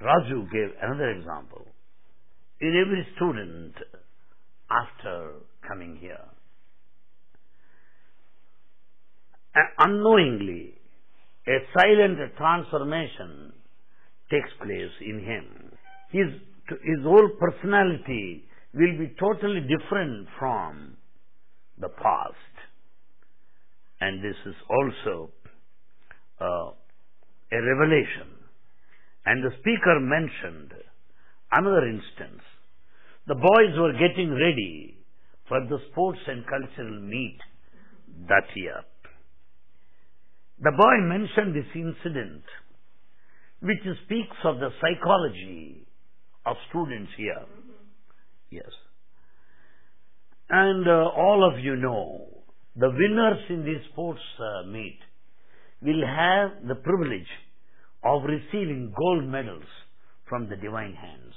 Raju gave another example. In every student, after coming here, unknowingly, a silent transformation takes place in him. His, his whole personality will be totally different from the past. And this is also uh, a revelation. And the speaker mentioned another instance. The boys were getting ready for the sports and cultural meet that year. The boy mentioned this incident, which speaks of the psychology of students here. Yes. And uh, all of you know, the winners in this sports uh, meet will have the privilege of receiving gold medals from the divine hands.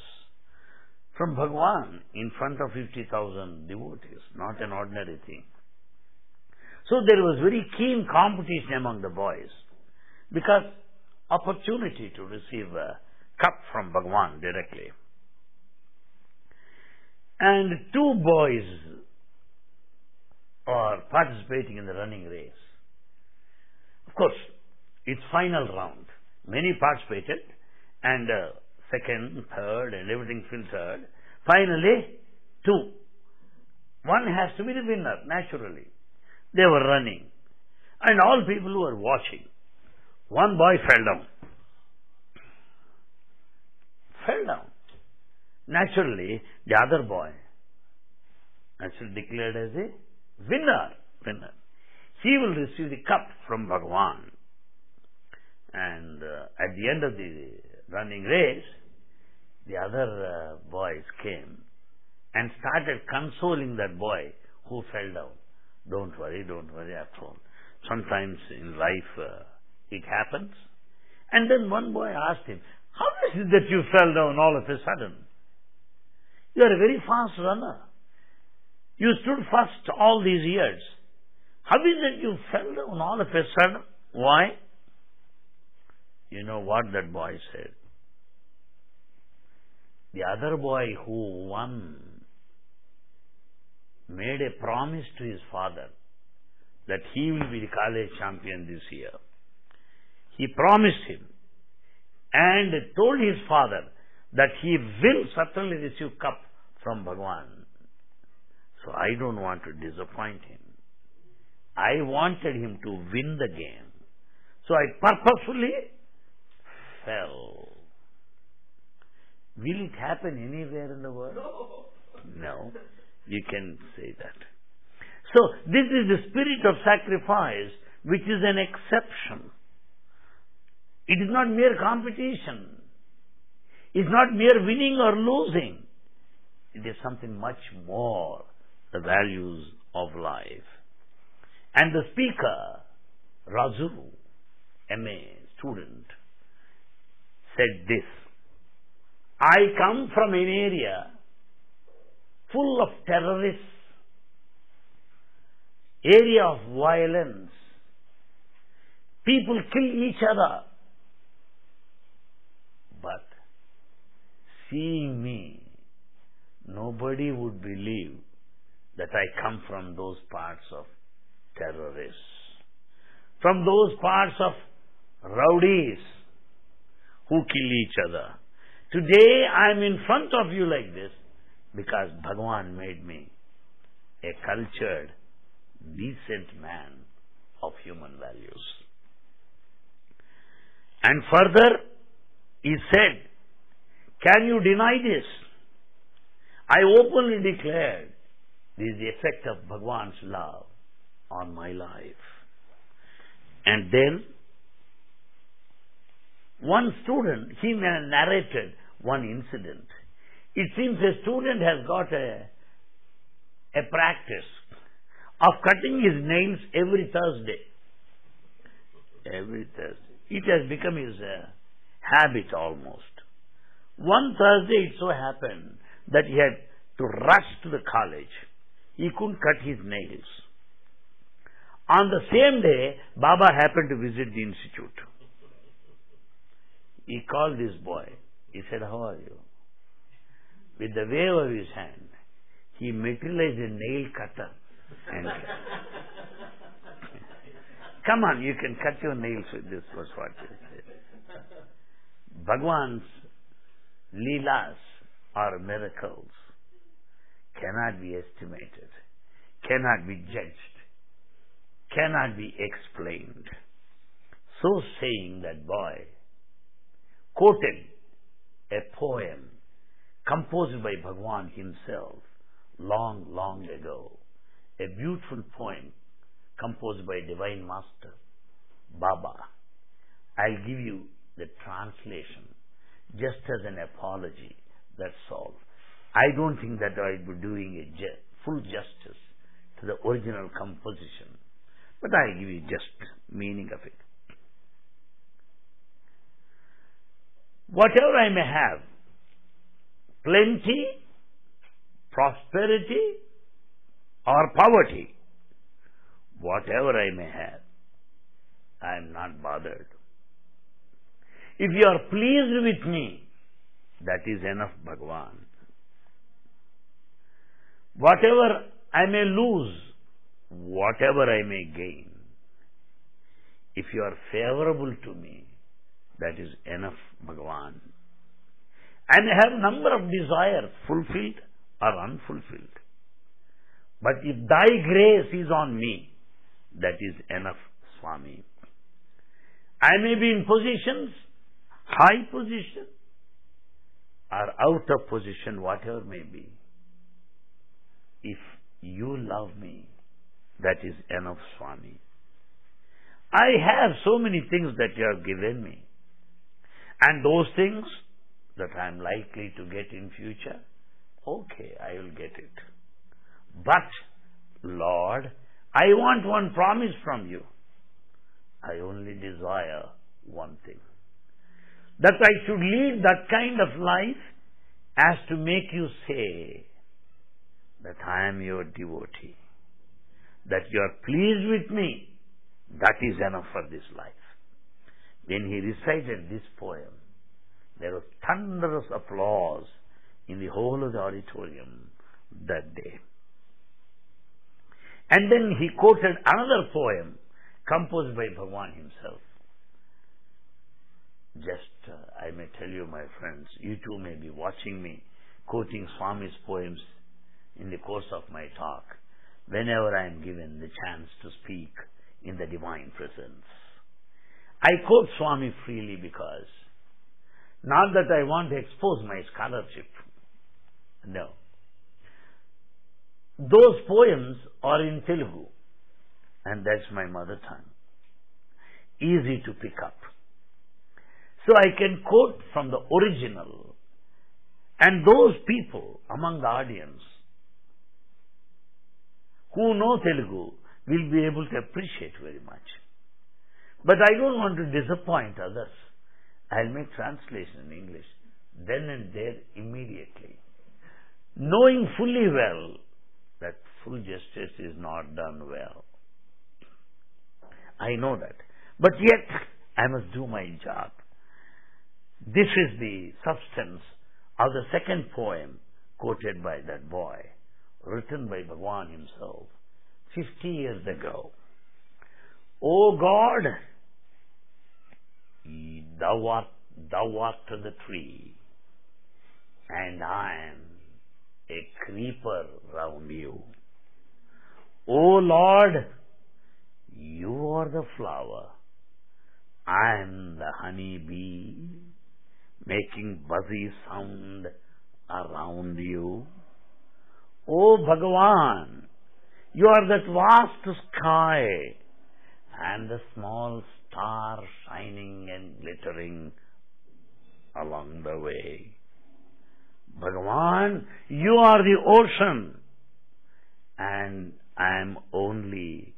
From Bhagwan in front of 50,000 devotees, not an ordinary thing. So there was very keen competition among the boys because opportunity to receive a cup from Bhagwan directly. And two boys are participating in the running race. Of course, it's final round. Many participated and uh, second, third and everything filtered. Finally, two. One has to be the winner, naturally. They were running. And all people who were watching. One boy fell down. Fell down. Naturally, the other boy actually declared as a winner. Winner. He will receive the cup from Bhagavan. And uh, at the end of the running race, the other uh, boys came and started consoling that boy who fell down. Don't worry, don't worry, after all. Sometimes in life uh, it happens. And then one boy asked him, How is it that you fell down all of a sudden? You are a very fast runner. You stood first all these years. How is it you fell down all of a sudden? Why? You know what that boy said? The other boy who won made a promise to his father that he will be the college champion this year. He promised him and told his father that he will certainly receive cup from Bhagwan. So I don't want to disappoint him. I wanted him to win the game. So I purposefully fell. Will it happen anywhere in the world? No. No. You can say that. So this is the spirit of sacrifice which is an exception. It is not mere competition. It's not mere winning or losing. It is something much more, the values of life. And the speaker, Raju, MA student, said this. I come from an area full of terrorists, area of violence. People kill each other. But seeing me, nobody would believe that I come from those parts of terrorists, from those parts of rowdies who kill each other. Today I am in front of you like this because Bhagwan made me a cultured, decent man of human values. And further, he said, Can you deny this? I openly declared this is the effect of Bhagwan's love on my life. And then, one student, he narrated one incident it seems a student has got a, a practice of cutting his nails every Thursday. Every Thursday. It has become his uh, habit almost. One Thursday it so happened that he had to rush to the college. He couldn't cut his nails. On the same day, Baba happened to visit the institute. He called this boy He said, How are you? With the wave of his hand, he materialized a nail cutter and Come on, you can cut your nails with this, was what he said. Bhagwan's leelas or miracles cannot be estimated, cannot be judged, cannot be explained. So saying, that boy quoted a poem composed by Bhagwan himself long, long ago. A beautiful poem composed by Divine Master Baba. I'll give you the translation just as an apology. That's all. I don't think that I'll be doing a ju- full justice to the original composition, but I'll give you just meaning of it. Whatever I may have, plenty, prosperity, or poverty, whatever I may have, I am not bothered. If you are pleased with me, that is enough, Bhagwan. Whatever I may lose, whatever I may gain, if you are favorable to me, that is enough. I may have number of desires fulfilled or unfulfilled. But if thy grace is on me, that is enough, Swami. I may be in positions, high position, or out of position, whatever may be. If you love me, that is enough, Swami. I have so many things that you have given me. And those things that I am likely to get in future, okay, I will get it. But, Lord, I want one promise from you. I only desire one thing. That I should lead that kind of life as to make you say that I am your devotee. That you are pleased with me. That is enough for this life. When he recited this poem, there was thunderous applause in the whole of the auditorium that day. And then he quoted another poem composed by Bhagwan himself. Just, uh, I may tell you, my friends, you too may be watching me quoting Swami's poems in the course of my talk whenever I am given the chance to speak in the divine presence. I quote Swami freely because not that I want to expose my scholarship. No. Those poems are in Telugu, and that's my mother tongue. Easy to pick up. So I can quote from the original, and those people among the audience who know Telugu will be able to appreciate very much. But I don't want to disappoint others. I'll make translation in English then and there immediately. Knowing fully well that full justice is not done well. I know that. But yet, I must do my job. This is the substance of the second poem quoted by that boy, written by Bhagwan himself 50 years ago. O God, thou art, thou art the tree, and I am a creeper round you. O Lord, you are the flower. I am the honey bee, making buzzy sound around you. O Bhagavan, you are that vast sky and the small star shining and glittering along the way. Bhagavan, you are the ocean and I am only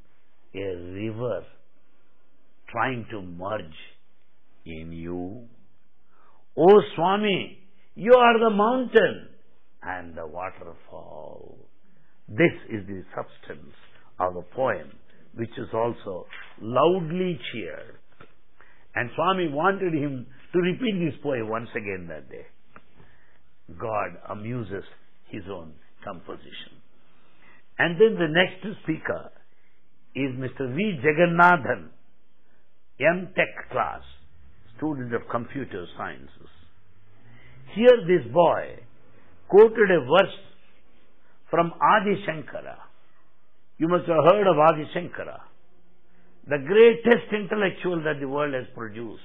a river trying to merge in you. O Swami, you are the mountain and the waterfall. This is the substance of the poem, which is also loudly cheered. And Swami wanted him to repeat this poem once again that day. God amuses his own composition. And then the next speaker is Mr. V. Jagannathan, M. Tech class, student of computer sciences. Here this boy quoted a verse from Adi Shankara. You must have heard of Adi Shankara, the greatest intellectual that the world has produced.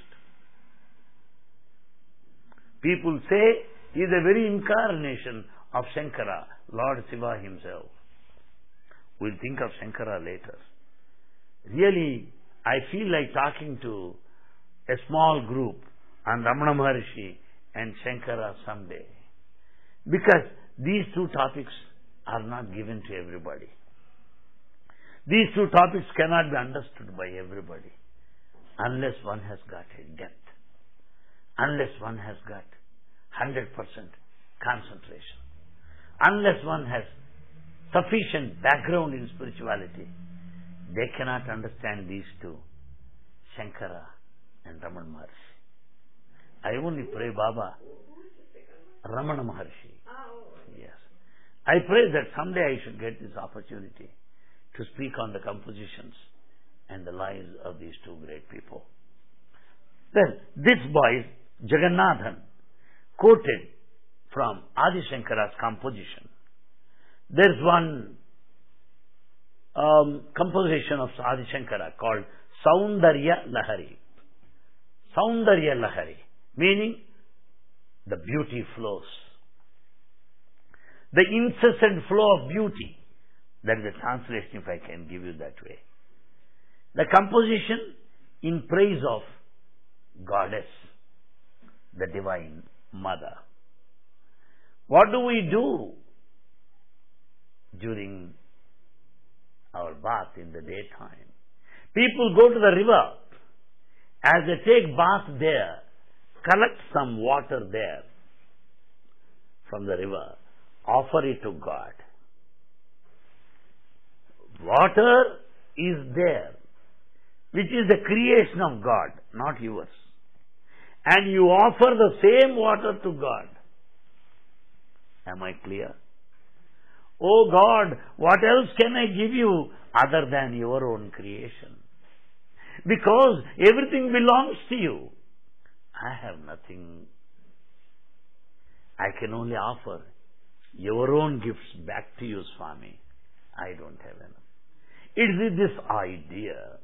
People say he is a very incarnation of Shankara, Lord Shiva himself. We'll think of Shankara later. Really, I feel like talking to a small group on Ramana Maharshi and Shankara someday. Because these two topics are not given to everybody. These two topics cannot be understood by everybody unless one has got a depth, unless one has got 100% concentration, unless one has sufficient background in spirituality, they cannot understand these two, Shankara and Ramana Maharshi. I only pray, Baba, Ramana Maharshi. Ah, oh. Yes. I pray that someday I should get this opportunity to speak on the compositions and the lives of these two great people. Then, this boy, Jagannathan, quoted from Adi Shankara's composition. There's one um, composition of Adi Shankara called Saundarya Lahari. Saundarya Lahari, meaning the beauty flows. The incessant flow of beauty. That is the translation if I can give you that way. The composition in praise of Goddess, the Divine Mother. What do we do during our bath in the daytime? People go to the river. As they take bath there, collect some water there from the river, offer it to God. Water is there, which is the creation of God, not yours. And you offer the same water to God. Am I clear? Oh God, what else can I give you other than your own creation? Because everything belongs to you. I have nothing. I can only offer your own gifts back to you, Swami. I don't have enough. It is this idea.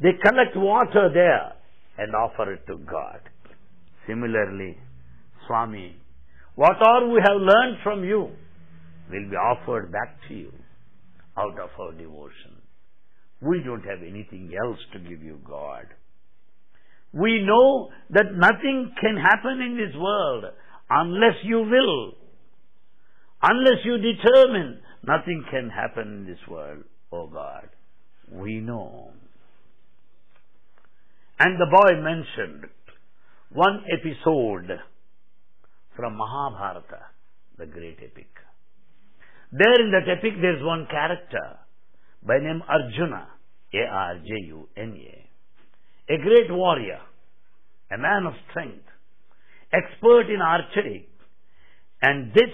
They collect water there and offer it to God. Similarly, Swami, what all we have learned from you will be offered back to you out of our devotion. We don't have anything else to give you, God. We know that nothing can happen in this world unless you will. Unless you determine, nothing can happen in this world, oh God. We know. And the boy mentioned one episode from Mahabharata, the great epic. There in that epic there is one character by name Arjuna, A-R-J-U-N-A, a great warrior, a man of strength, expert in archery, and this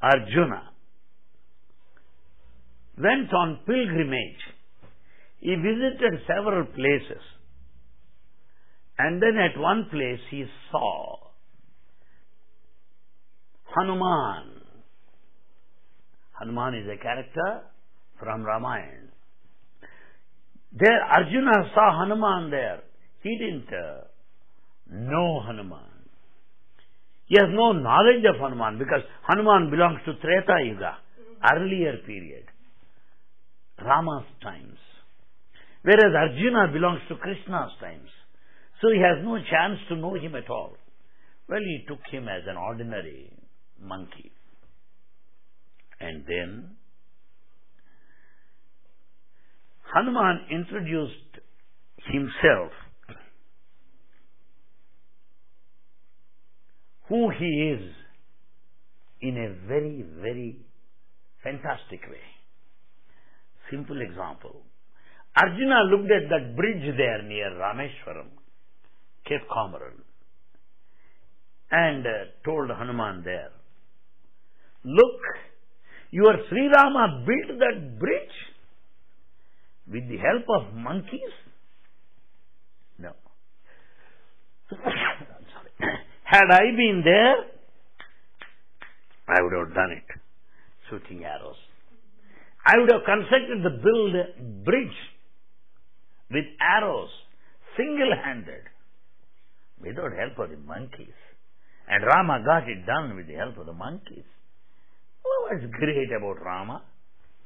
Arjuna went on pilgrimage. He visited several places. And then at one place he saw Hanuman. Hanuman is a character from Ramayana. There Arjuna saw Hanuman there. He didn't uh, know Hanuman. He has no knowledge of Hanuman because Hanuman belongs to Treta Yuga, earlier period, Rama's times. Whereas Arjuna belongs to Krishna's times. So he has no chance to know him at all. Well, he took him as an ordinary monkey. And then Hanuman introduced himself, who he is, in a very, very fantastic way. Simple example. Arjuna looked at that bridge there near Rameshwaram Cape Comorin, and uh, told Hanuman there, Look, your Sri Rama built that bridge with the help of monkeys? No. Had I been there, I would have done it, shooting arrows. I would have constructed the build bridge with arrows, single-handed, without help of the monkeys. And Rama got it done with the help of the monkeys. what's great about Rama?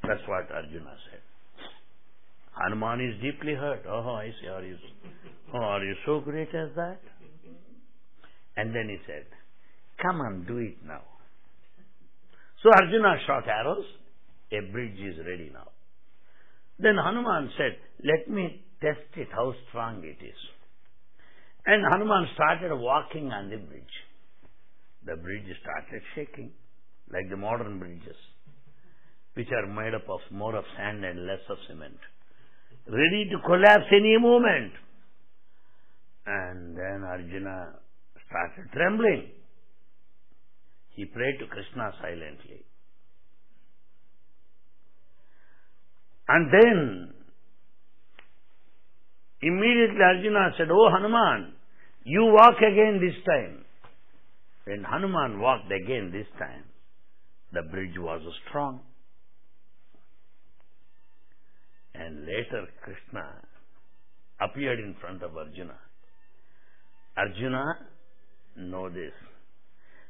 That's what Arjuna said. Hanuman is deeply hurt. Oh, I see. Are you, oh, are you so great as that? And then he said, Come and do it now. So Arjuna shot arrows. A bridge is ready now. Then Hanuman said, Let me test it, how strong it is. And Hanuman started walking on the bridge. The bridge started shaking, like the modern bridges, which are made up of more of sand and less of cement, ready to collapse any moment. And then Arjuna started trembling. He prayed to Krishna silently. And then, immediately Arjuna said, Oh Hanuman, you walk again this time. When Hanuman walked again this time, the bridge was strong. And later Krishna appeared in front of Arjuna. Arjuna, know this.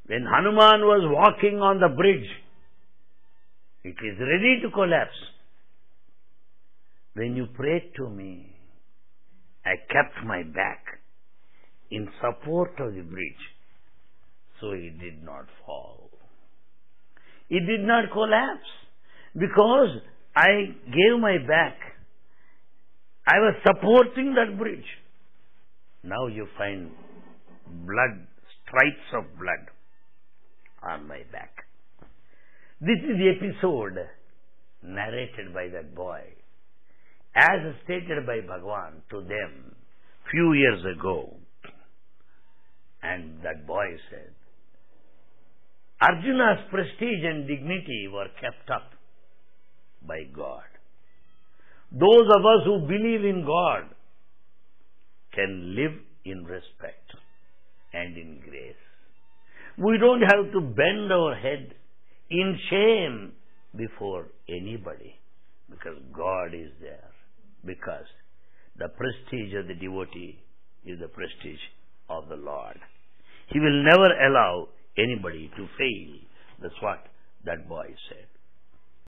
When Hanuman was walking on the bridge, it is ready to collapse. When you prayed to me, I kept my back in support of the bridge, so it did not fall. It did not collapse because I gave my back. I was supporting that bridge. Now you find blood, stripes of blood on my back. This is the episode narrated by that boy as stated by Bhagwan to them few years ago. And that boy said, Arjuna's prestige and dignity were kept up by God. Those of us who believe in God can live in respect and in grace. We don't have to bend our head in shame before anybody because God is there because the prestige of the devotee is the prestige of the Lord. He will never allow anybody to fail. That's what that boy said.